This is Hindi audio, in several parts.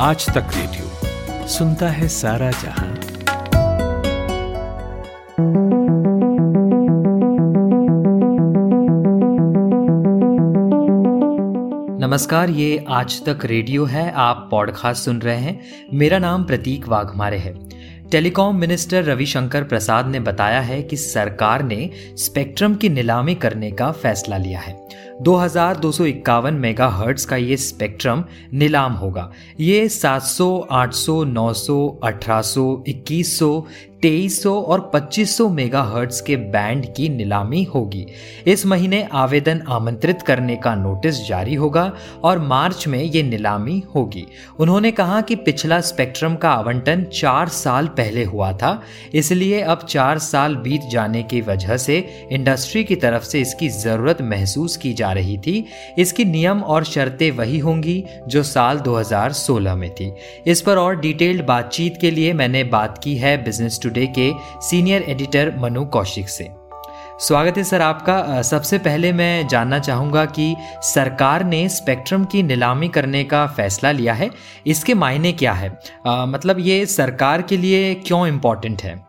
आज तक रेडियो सुनता है सारा जहाँ। नमस्कार, ये आज तक रेडियो है, आप पॉडकास्ट सुन रहे हैं। मेरा नाम प्रतीक वाघमारे है। टेलीकॉम मिनिस्टर रविशंकर प्रसाद ने बताया है कि सरकार ने स्पेक्ट्रम की नीलामी करने का फैसला लिया है। दो हज़ार मेगाहर्ट्ज का ये स्पेक्ट्रम नीलाम होगा। ये 700, 800, 900, 1800, 2100, 2300 और 2500 मेगाहर्ट्ज के बैंड की नीलामी होगी। इस महीने आवेदन आमंत्रित करने का नोटिस जारी होगा और मार्च में ये नीलामी होगी। उन्होंने कहा कि पिछला स्पेक्ट्रम का आवंटन चार साल पहले हुआ था इसलिए अब चार साल बीत जाने की वजह से इंडस्ट्री की तरफ़ से इसकी ज़रूरत महसूस की जा रही थी। इसकी नियम और शर्तें वही होंगी जो साल 2016 में थी। इस पर और डिटेल्ड बातचीत के लिए मैंने बात की है बिज़नेस टुडे के सीनियर एडिटर मनु कौशिक से। स्वागत है सर आपका। सबसे पहले मैं जानना चाहूँगा कि सरकार ने स्पेक्ट्रम की नीलामी करने का फैसला लिया है। इसके मायने क्या है? आ, मतलब ये सरकार के लिए क्यों इम्पोर्टेंट है?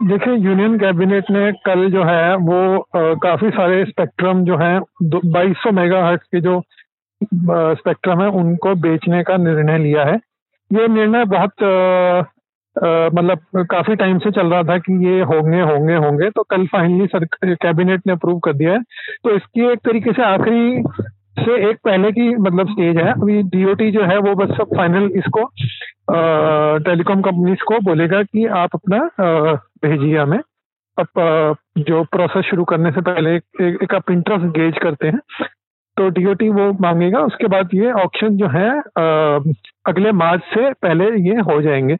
देखिए यूनियन कैबिनेट ने कल जो है वो आ, काफ़ी सारे स्पेक्ट्रम जो है बाईस सौ मेगा के जो आ, स्पेक्ट्रम है उनको बेचने का निर्णय लिया है। ये निर्णय बहुत मतलब काफ़ी टाइम से चल रहा था कि ये होंगे होंगे होंगे तो कल फाइनली सर कैबिनेट ने अप्रूव कर दिया है। तो इसकी एक तरीके से आखिरी से एक पहले की मतलब स्टेज है। अभी डीओटी जो है वो बस सब फाइनल इसको टेलीकॉम कंपनीज़ को बोलेगा कि आप अपना भेजिए हमें। अब जो प्रोसेस शुरू करने से पहले एक, एक, एक आप इंटरेस्ट गेज करते हैं तो डीओटी वो मांगेगा। उसके बाद ये ऑप्शन जो है अगले मार्च से पहले ये हो जाएँगे।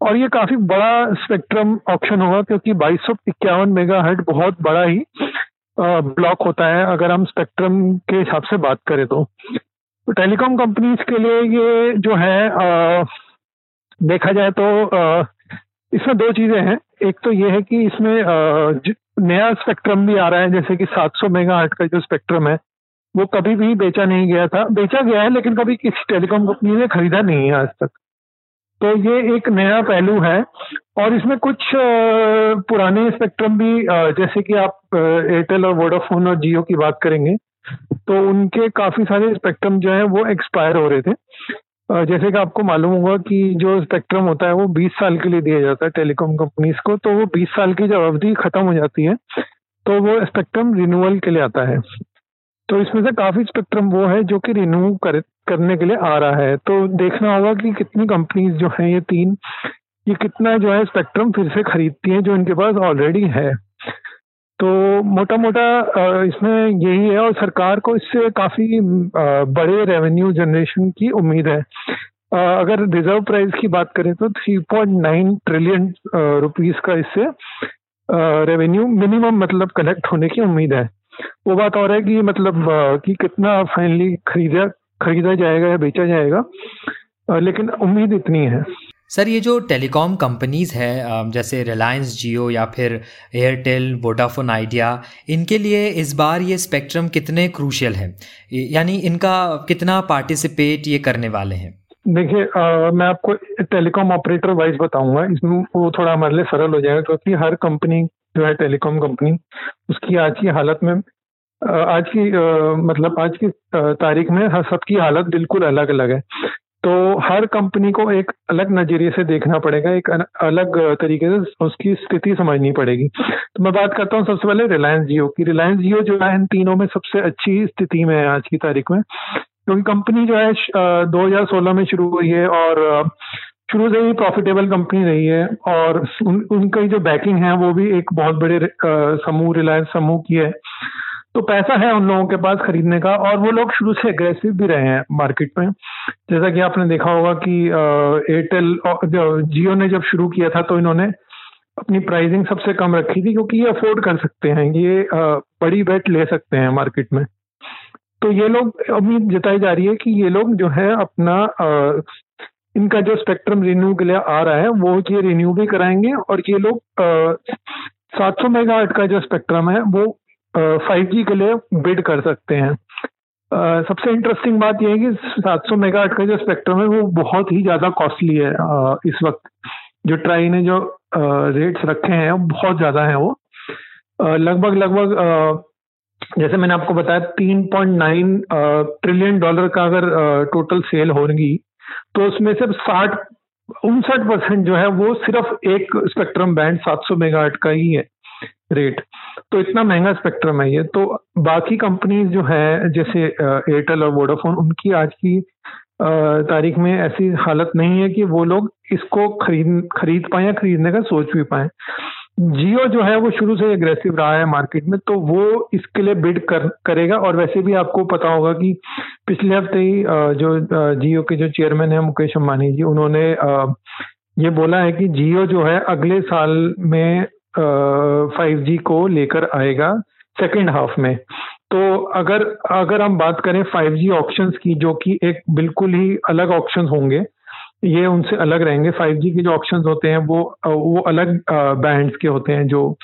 और ये काफ़ी बड़ा स्पेक्ट्रम ऑप्शन होगा क्योंकि बाईस सौ इक्यावन मेगा बहुत बड़ा ही ब्लॉक होता है। अगर हम स्पेक्ट्रम के हिसाब से बात करें तो, तो टेलीकॉम कंपनीज़ के लिए ये जो है आ, देखा जाए तो आ, इसमें दो चीज़ें हैं। एक तो ये है कि इसमें आ, नया स्पेक्ट्रम भी आ रहा है जैसे कि 700 मेगा का जो स्पेक्ट्रम है वो कभी भी बेचा नहीं गया था। बेचा गया है लेकिन कभी किसी टेलीकॉम कंपनी ने खरीदा नहीं है आज तक। तो ये एक नया पहलू है और इसमें कुछ पुराने स्पेक्ट्रम भी जैसे कि आप एयरटेल और वोडाफोन और जियो की बात करेंगे तो उनके काफ़ी सारे स्पेक्ट्रम जो है वो एक्सपायर हो रहे थे। जैसे कि आपको मालूम होगा कि जो स्पेक्ट्रम होता है वो 20 साल के लिए दिया जाता है टेलीकॉम कंपनीज़ को तो वो 20 साल की जब अवधि खत्म हो जाती है तो वो स्पेक्ट्रम रिन्यूअल के लिए आता है। तो इसमें से काफ़ी स्पेक्ट्रम वो है जो कि रिन्यू कर, करने के लिए आ रहा है। तो देखना होगा कि कितनी कंपनीज़ जो हैं ये तीन, ये कितना जो है स्पेक्ट्रम फिर से खरीदती हैं जो इनके पास ऑलरेडी है। तो मोटा मोटा इसमें यही है और सरकार को इससे काफ़ी बड़े रेवेन्यू जनरेशन की उम्मीद है। अगर रिज़र्व प्राइस की बात करें तो 3.9 ट्रिलियन रुपीस का इससे रेवेन्यू मिनिमम मतलब कलेक्ट होने की उम्मीद है। वो बात और है कि मतलब कि कितना फाइनली खरीदा खरीदा जाएगा या बेचा जाएगा लेकिन उम्मीद इतनी है। सर ये जो टेलीकॉम कंपनीज़ है जैसे रिलायंस जियो या फिर एयरटेल वोडाफोन आइडिया इनके लिए इस बार ये स्पेक्ट्रम कितने क्रूशियल है? यानी इनका कितना पार्टिसिपेट ये करने वाले हैं? देखिए मैं आपको टेलीकॉम ऑपरेटर वाइज बताऊँगा। इसमें वो थोड़ा हमारे लिए सरल हो जाएगा क्योंकि हर कंपनी जो है टेलीकॉम कंपनी उसकी आज की हालत में आज की मतलब आज की तारीख में हर सबकी हालत बिल्कुल अलग अलग है। तो हर कंपनी को एक अलग नज़रिए से देखना पड़ेगा एक अलग तरीके से उसकी स्थिति समझनी पड़ेगी। तो मैं बात करता हूँ सबसे पहले रिलायंस जियो की। रिलायंस जियो जो है इन तीनों में सबसे अच्छी स्थिति में है आज की तारीख में। क्योंकि कंपनी जो है 2016 में शुरू हुई है और शुरू से ही प्रॉफिटेबल कंपनी रही है और उन, उनकी जो बैकिंग है वो भी एक बहुत बड़े समूह रिलायंस समूह की है। तो पैसा है उन लोगों के पास खरीदने का और वो लोग शुरू से एग्रेसिव भी रहे हैं मार्केट में। जैसा कि आपने देखा होगा कि एयरटेल जियो ने जब शुरू किया था तो इन्होंने अपनी प्राइसिंग सबसे कम रखी थी क्योंकि ये अफोर्ड कर सकते हैं, ये बड़ी बेट ले सकते हैं मार्केट में। तो ये लोग, उम्मीद जताई जा रही है कि ये लोग जो है अपना इनका जो स्पेक्ट्रम रिन्यू के लिए आ रहा है, वो ये रिन्यू भी कराएँगे और ये लोग सात सौ मेगा का जो स्पेक्ट्रम है, वो फाइव जी के लिए बिड कर सकते हैं। सबसे इंटरेस्टिंग बात यह है कि 700 मेगाहर्ट्ज का जो स्पेक्ट्रम है, वो बहुत ही ज़्यादा कॉस्टली है इस वक्त। जो ट्राई ने जो रेट्स रखे हैं, बहुत ज़्यादा हैं वो। लगभग लगभग जैसे मैंने आपको बताया 3.9 ट्रिलियन डॉलर का अगर टोटल सेल होगी तो उसमें सिर्फ़ साठ, उनसठ परसेंट जो है, वो सिर्फ़ एक स्पेक्ट्रम बैंड 700 मेगाहर्ट्ज का ही है रेट तो इतना महँगा स्पेक्ट्रम है ये। तो बाकी कंपनीज़ जो है, जैसे एयरटेल और वोडाफोन उनकी आज की तारीख में ऐसी हालत नहीं है कि वो लोग इसको खरीद खरीद पाए या खरीदने का सोच भी पाए। जियो जो है, वो शुरू से एग्रेसिव रहा है मार्केट में तो वो इसके लिए बिड कर, करेगा। और वैसे भी आपको पता होगा कि पिछले हफ़्ते ही जो जियो के जो चेयरमैन है, मुकेश अंबानी जी, उन्होंने ये बोला है कि जियो जो है, अगले साल में फाइव जी को लेकर आएगा सेकेंड हाफ़ में। तो अगर अगर हम बात करें फाइव जी ऑप्शन की, जो कि एक बिल्कुल ही अलग ऑप्शन होंगे ये उनसे अलग रहेंगे। फाइव जी के जो ऑप्शन होते हैं, वो वो अलग बैंड्स के होते हैं जो,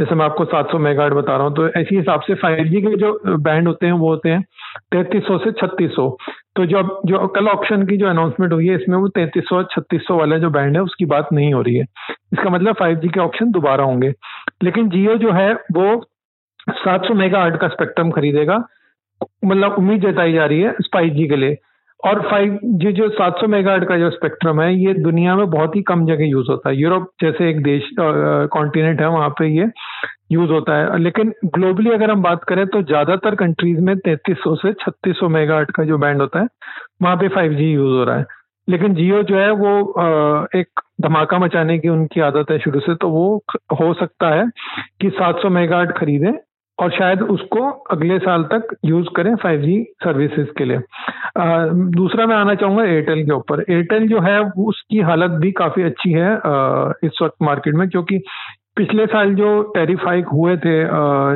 जैसे मैं आपको 700 मेगाहर्ट बता रहा हूँ तो ऐसी हिसाब से 5G के जो बैंड होते हैं, वो होते हैं 3300 से 3600 तो जो जो कल ऑप्शन की जो अनाउंसमेंट हुई है, इसमें वो 3300 3600 वाला जो बैंड है, उसकी बात नहीं हो रही है। इसका मतलब 5G के ऑप्शन दोबारा होंगे। लेकिन जियो जो है, वो 700 मेगाहर्ट का स्पेक्ट्रम खरीदेगा। मतलब उम्मीद जताई जा रही है फाइव के लिए। और फाइव जी जो 700 मेगाहर्ट का जो स्पेक्ट्रम है, ये दुनिया में बहुत ही कम जगह यूज़ होता है। यूरोप जैसे एक देश कॉन्टिनेंट है, वहाँ पे ये यूज़ होता है। लेकिन ग्लोबली अगर हम बात करें तो ज़्यादातर कंट्रीज़ में 3300 से 3600 मेगाहर्ट का जो बैंड होता है, वहाँ पे 5G यूज़ हो रहा है। लेकिन जियो जो है, वो एक धमाका मचाने की उनकी आदत है शुरू से तो वो हो सकता है कि 700 मेगाहर्ट खरीदें और शायद उसको अगले साल तक यूज़ करें 5G सर्विसेज़ के लिए। आ, दूसरा मैं आना चाहूँगा एयरटेल के ऊपर। एयरटेल जो है उसकी हालत भी काफ़ी अच्छी है आ, इस वक्त मार्केट में क्योंकि पिछले साल जो टैरिफ हाइक हुए थे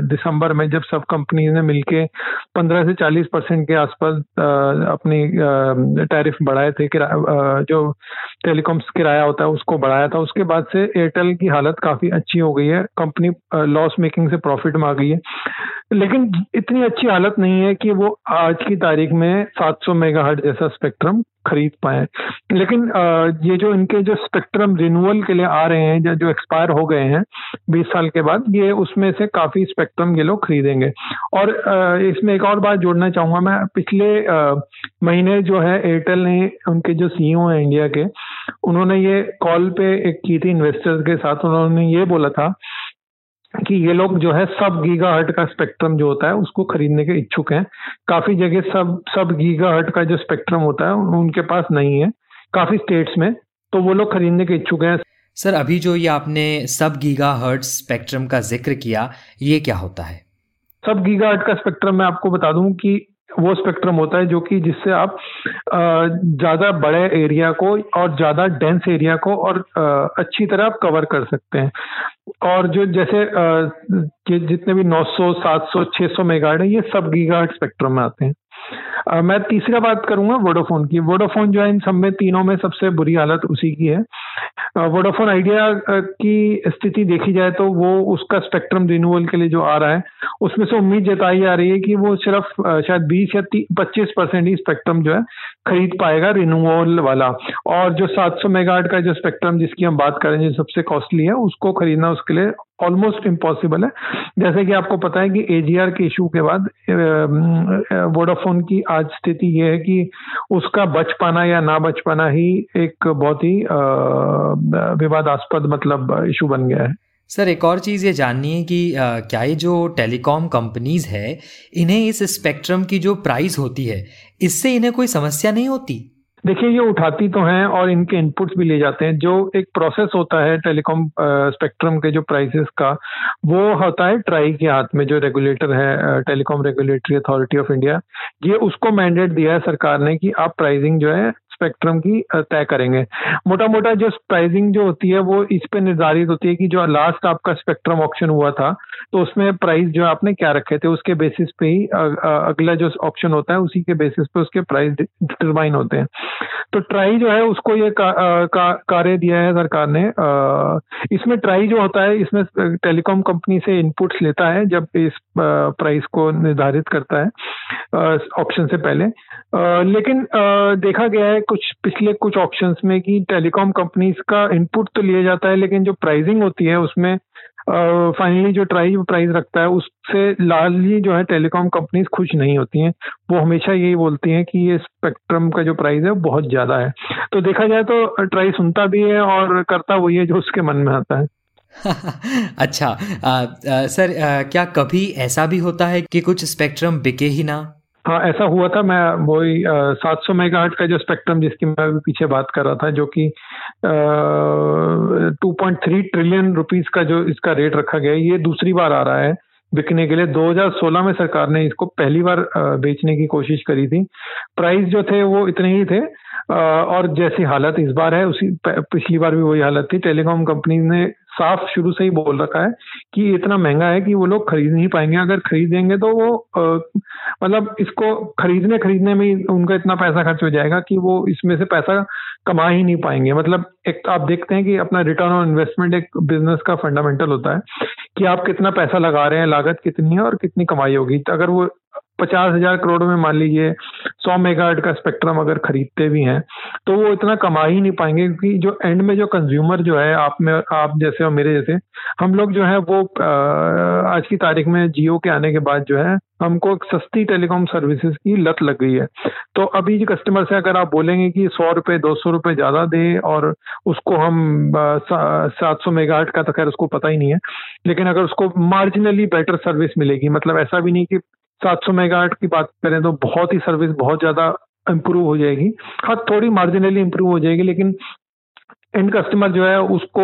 दिसंबर में जब सब कंपनीज़ ने मिलके 15 से 40 परसेंट के आसपास अपनी टैरिफ बढ़ाए थे जो टेलीकॉम्स किराया होता है उसको बढ़ाया था, उसके बाद से एयरटेल की हालत काफ़ी अच्छी हो गई है कंपनी लॉस मेकिंग से प्रॉफिट में आ गई है। लेकिन इतनी अच्छी हालत नहीं है कि वो आज की तारीख में 700 मेगाहर्ट्ज जैसा स्पेक्ट्रम खरीद पाए। लेकिन ये जो इनके जो स्पेक्ट्रम रिन्यूअल के लिए आ रहे हैं या जो एक्सपायर हो गए हैं 20 साल के बाद, ये उसमें से काफ़ी स्पेक्ट्रम ये लोग खरीदेंगे। और इसमें एक और बात जोड़ना चाहूँगा मैं। पिछले महीने जो है एयरटेल ने, उनके जो सीईओ हैं इंडिया के, उन्होंने ये कॉल पे एक की थी इन्वेस्टर्स के साथ, उन्होंने ये बोला था कि ये लोग जो है सब गीगा हर्ट का स्पेक्ट्रम जो होता है उसको खरीदने के इच्छुक हैं। काफ़ी जगह सब सब गीगा हर्ट का जो स्पेक्ट्रम होता है उनके पास नहीं है काफ़ी स्टेट्स में तो वो लोग खरीदने के इच्छुक हैं। सर अभी जो ये आपने सब गीगा हर्ट स्पेक्ट्रम का ज़िक्र किया ये क्या होता है? सब गीगा हर्ट का स्पेक्ट्रम मैं आपको बता दूँ कि वो स्पेक्ट्रम होता है जो कि जिससे आप ज़्यादा बड़े एरिया को और ज़्यादा डेंस एरिया को और अच्छी तरह आप कवर कर सकते हैं। और जो जैसे जितने भी 900, 700, 600 मेगाहर्ट्ज है ये सब गीगाहर्ट्ज स्पेक्ट्रम में आते हैं। मैं तीसरा बात करूँगा वोडाफोन की। वोडाफोन जो है, इन सब में तीनों में सबसे बुरी हालत उसी की है। वोडाफोन आइडिया की स्थिति देखी जाए तो वो उसका स्पेक्ट्रम रिन्यूअल के लिए जो आ रहा है, उसमें से उम्मीद जताई जा रही है कि वो सिर्फ़ शायद 20 या 25 परसेंट ही स्पेक्ट्रम जो है खरीद पाएगा रिन्यूअल वाला। और जो 700 मेगाहर्ट्ज का जो स्पेक्ट्रम जिसकी हम बात करें जो सबसे कॉस्टली है, उसको खरीदना उसके लिए ऑलमोस्ट इम्पॉसिबल है। जैसे कि आपको पता है कि एजीआर के इशू के बाद वोडाफोन की आज स्थिति ये है कि उसका बच पाना या ना बच पाना ही एक बहुत ही विवादास्पद मतलब इशू बन गया है। सर एक और चीज़ ये जाननी है कि आ, क्या ये जो टेलीकॉम कंपनीज़ है इन्हें इस स्पेक्ट्रम की जो प्राइस होती है इससे इन्हें कोई समस्या नहीं होती? देखिए, ये उठाती तो हैं और इनके इनपुट्स भी ले जाते हैं। जो एक प्रोसेस होता है टेलीकॉम स्पेक्ट्रम के जो प्राइसेस का, वो होता है ट्राई के हाथ में, जो रेगुलेटर है telecom regulatory authority of India ये उसको मैंडेट दिया है सरकार ने कि आप प्राइसिंग जो है स्पेक्ट्रम की तय करेंगे। मोटा मोटा जो प्राइसिंग जो होती है, वो इस पे निर्धारित होती है कि जो लास्ट आपका स्पेक्ट्रम ऑप्शन हुआ था तो उसमें प्राइस जो आपने क्या रखे थे, उसके बेसिस पे ही अगला जो ऑप्शन होता है, उसी के बेसिस पे उसके प्राइस डिटरमाइन होते हैं। तो ट्राई जो है उसको ये का, का, कार्य दिया है सरकार ने। इसमें ट्राई जो होता है इसमें टेलीकॉम कंपनी से इनपुट्स लेता है जब इस प्राइस को निर्धारित करता है ऑप्शन से पहले। लेकिन देखा गया है कुछ पिछले कुछ ऑप्शंस में कि टेलीकॉम कंपनीज़ का इनपुट तो लिया जाता है लेकिन जो प्राइसिंग होती है उसमें फाइनली जो ट्राई प्राइस रखता है उससे लार्जली जो है टेलीकॉम कंपनीज़ खुश नहीं होती हैं। वो हमेशा यही बोलती हैं कि ये स्पेक्ट्रम का जो प्राइस है बहुत ज़्यादा है। तो देखा जाए तो ट्राई सुनता भी है और करता वही है जो उसके मन में आता है। अच्छा आ, आ, सर आ, क्या कभी ऐसा भी होता है कि कुछ स्पेक्ट्रम बिके ही ना? हाँ ऐसा हुआ था। मैं वही सात सौ मेगा का जो स्पेक्ट्रम जिसकी मैं अभी पीछे बात कर रहा था, जो कि two point three trillion rupees का जो इसका रेट रखा गया है, ये दूसरी बार आ रहा है बिकने के लिए। 2016 में सरकार ने इसको पहली बार बेचने की कोशिश करी थी। प्राइस जो थे वो इतने ही थे और जैसी हालत इस बार है, उसी पिछली बार भी वही हालत थी। टेलीकॉम कंपनी ने साफ़ शुरू से ही बोल रखा है कि इतना महँगा है कि वो लोग खरीद नहीं पाएँगे। अगर खरीदेंगे तो वो मतलब इसको खरीदने खरीदने में उनका इतना पैसा खर्च हो जाएगा कि वो इसमें से पैसा कमा ही नहीं पाएँगे। मतलब एक आप देखते हैं कि अपना रिटर्न ऑन इन्वेस्टमेंट एक बिज़नेस का फंडामेंटल होता है कि आप कितना पैसा लगा रहे हैं, लागत कितनी है और कितनी कमाई होगी। अगर वो पचास हज़ार करोड़ में मान लीजिए सौ मेगाहर्ट का स्पेक्ट्रम अगर खरीदते भी हैं तो वो इतना कमा ही नहीं पाएँगे क्योंकि जो एंड में जो कंज्यूमर जो है, आप में, आप जैसे और मेरे जैसे, हम लोग जो है वो आज की तारीख में जियो के आने के बाद जो है, हमको एक सस्ती टेलीकॉम सर्विसेज़ की लत लग गई है। तो अभी जो कस्टमर से अगर आप बोलेंगे कि सौ रुपये दो सौ रुपये ज़्यादा दे और उसको हम सात सौ मेगा का तो खैर उसको पता ही नहीं है। लेकिन अगर उसको मार्जिनली बेटर सर्विस मिलेगी मतलब ऐसा भी नहीं कि 700 मेगाहर्ट की बात करें तो बहुत ही सर्विस बहुत ज़्यादा इम्प्रूव हो जाएगी। हाँ थोड़ी मार्जिनली इम्प्रूव हो जाएगी, लेकिन एंड कस्टमर जो है उसको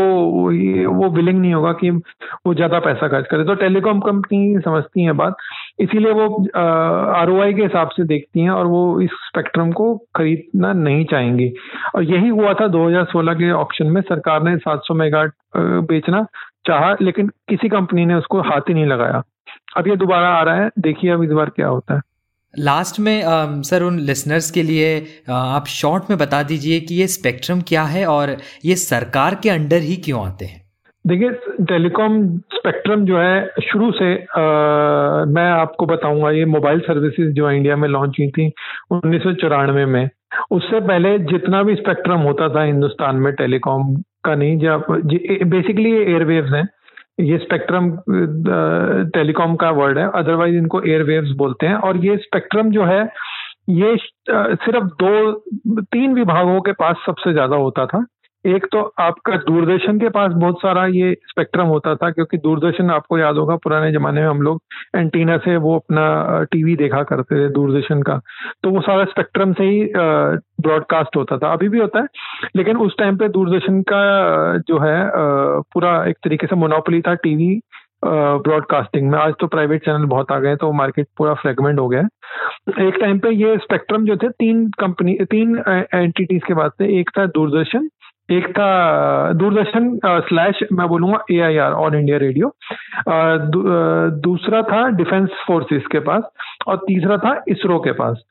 वो विलिंग नहीं होगा कि वो ज़्यादा पैसा खर्च करे। तो टेलीकॉम कंपनी समझती है बात। इसीलिए वो आरओआई के हिसाब से देखती हैं और वो इस स्पेक्ट्रम को खरीदना नहीं चाहेंगी। और यही हुआ था 2016 के ऑप्शन में। सरकार ने 700 मेगा बेचना चाहा, लेकिन किसी कंपनी ने उसको हाथ ही नहीं लगाया। अब ये दोबारा आ रहा है देखिए अब इस बार क्या होता है। लास्ट में आ, सर उन लिसनर्स के लिए आ, आप शॉर्ट में बता दीजिए कि ये स्पेक्ट्रम क्या है और ये सरकार के अंडर ही क्यों आते हैं? देखिए टेलीकॉम स्पेक्ट्रम जो है शुरू से आ, मैं आपको बताऊँगा ये मोबाइल सर्विसेज़ जो इंडिया में लॉन्च हुई थी उन्नीस सौ चौरानवे में उससे पहले जितना भी स्पेक्ट्रम होता था हिंदुस्तान में टेलीकॉम का नहीं जब बेसिकली ये एयरवेव्स हैं। ये स्पेक्ट्रम टेलीकॉम का वर्ड है अदरवाइज़ इनको एयरवेव्स बोलते हैं। और ये स्पेक्ट्रम जो है, ये सिर्फ़ दो, तीन विभागों के पास सबसे ज़्यादा होता था। एक तो आपका दूरदर्शन के पास बहुत सारा ये स्पेक्ट्रम होता था, क्योंकि दूरदर्शन आपको याद होगा, पुराने जमाने में हम लोग एंटीना से वो अपना टीवी देखा करते थे दूरदर्शन का। तो वो सारा स्पेक्ट्रम से ही ब्रॉडकास्ट होता था। अभी भी होता है, लेकिन उस टाइम पे दूरदर्शन का जो है पूरा एक तरीके से मोनोपली था टीवी ब्रॉडकास्टिंग में। आज तो प्राइवेट चैनल बहुत आ गए तो मार्केट पूरा फ्रेगमेंट हो गया एक टाइम पे ये स्पेक्ट्रम जो थे, तीन कंपनी तीन एंटिटीज के बाद से एक था दूरदर्शन एक था दूरदर्शन स्लैश मैं बोलूँगा A I R all India radio दूसरा था डिफेंस फोर्सेस के पास और तीसरा था इसरो के पास।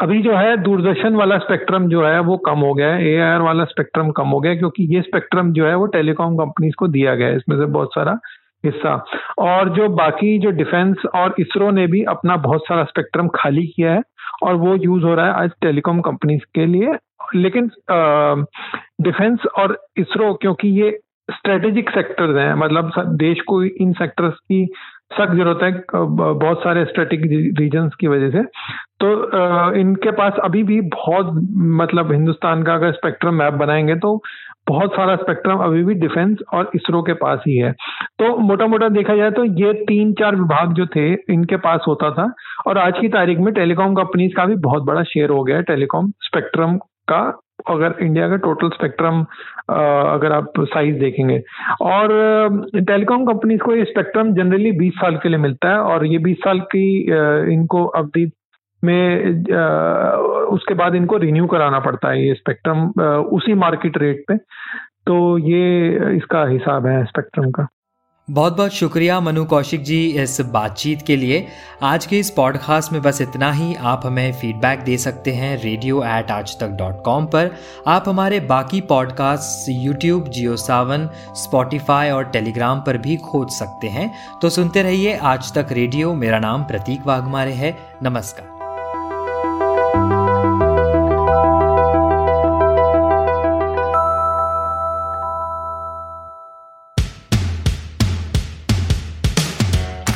अभी जो है दूरदर्शन वाला स्पेक्ट्रम जो है वो कम हो गया है ए आई आर वाला स्पेक्ट्रम कम हो गया क्योंकि ये स्पेक्ट्रम जो है वो टेलीकॉम कंपनीज़ को दिया गया है, इसमें से बहुत सारा हिस्सा। और जो बाकी जो डिफेंस और इसरो ने भी अपना बहुत सारा स्पेक्ट्रम खाली किया है और वो यूज़ हो रहा है आज टेलीकॉम कंपनीज़ के लिए। लेकिन डिफेंस और इसरो, क्योंकि ये स्ट्रेटेजिक सेक्टर्स हैं मतलब देश को इन सेक्टर्स की सख्त ज़रूरत है बहुत सारे स्ट्रेटेजिक रीजन्स की वजह से। तो इनके पास अभी भी बहुत मतलब हिंदुस्तान का अगर स्पेक्ट्रम मैप बनाएँगे तो बहुत सारा स्पेक्ट्रम अभी भी डिफेंस और इसरो के पास ही है। तो मोटा मोटा देखा जाए तो ये तीन चार विभाग जो थे, इनके पास होता था और आज की तारीख में टेलीकॉम कंपनीज़ का भी बहुत बड़ा शेयर हो गया है। टेलीकॉम स्पेक्ट्रम का अगर इंडिया का टोटल स्पेक्ट्रम अगर आप साइज़ देखेंगे। और टेलीकॉम कंपनीज़ को ये स्पेक्ट्रम जनरली 20 साल के लिए मिलता है और ये 20 साल की इनको अवधि में उसके बाद इनको रिन्यू कराना पड़ता है ये स्पेक्ट्रम उसी मार्केट रेट पे। तो ये इसका हिसाब है स्पेक्ट्रम का। बहुत बहुत शुक्रिया मनु कौशिक जी इस बातचीत के लिए। आज के इस पॉडकास्ट में बस इतना ही। आप हमें फीडबैक दे सकते हैं रेडियो एट आज तक डॉट कॉम पर। आप हमारे बाकी podcast YouTube Jio Saavn Spotify और टेलीग्राम पर भी खोज सकते हैं। तो सुनते रहिए आज तक रेडियो मेरा नाम प्रतीक वाघमारे है। नमस्कार।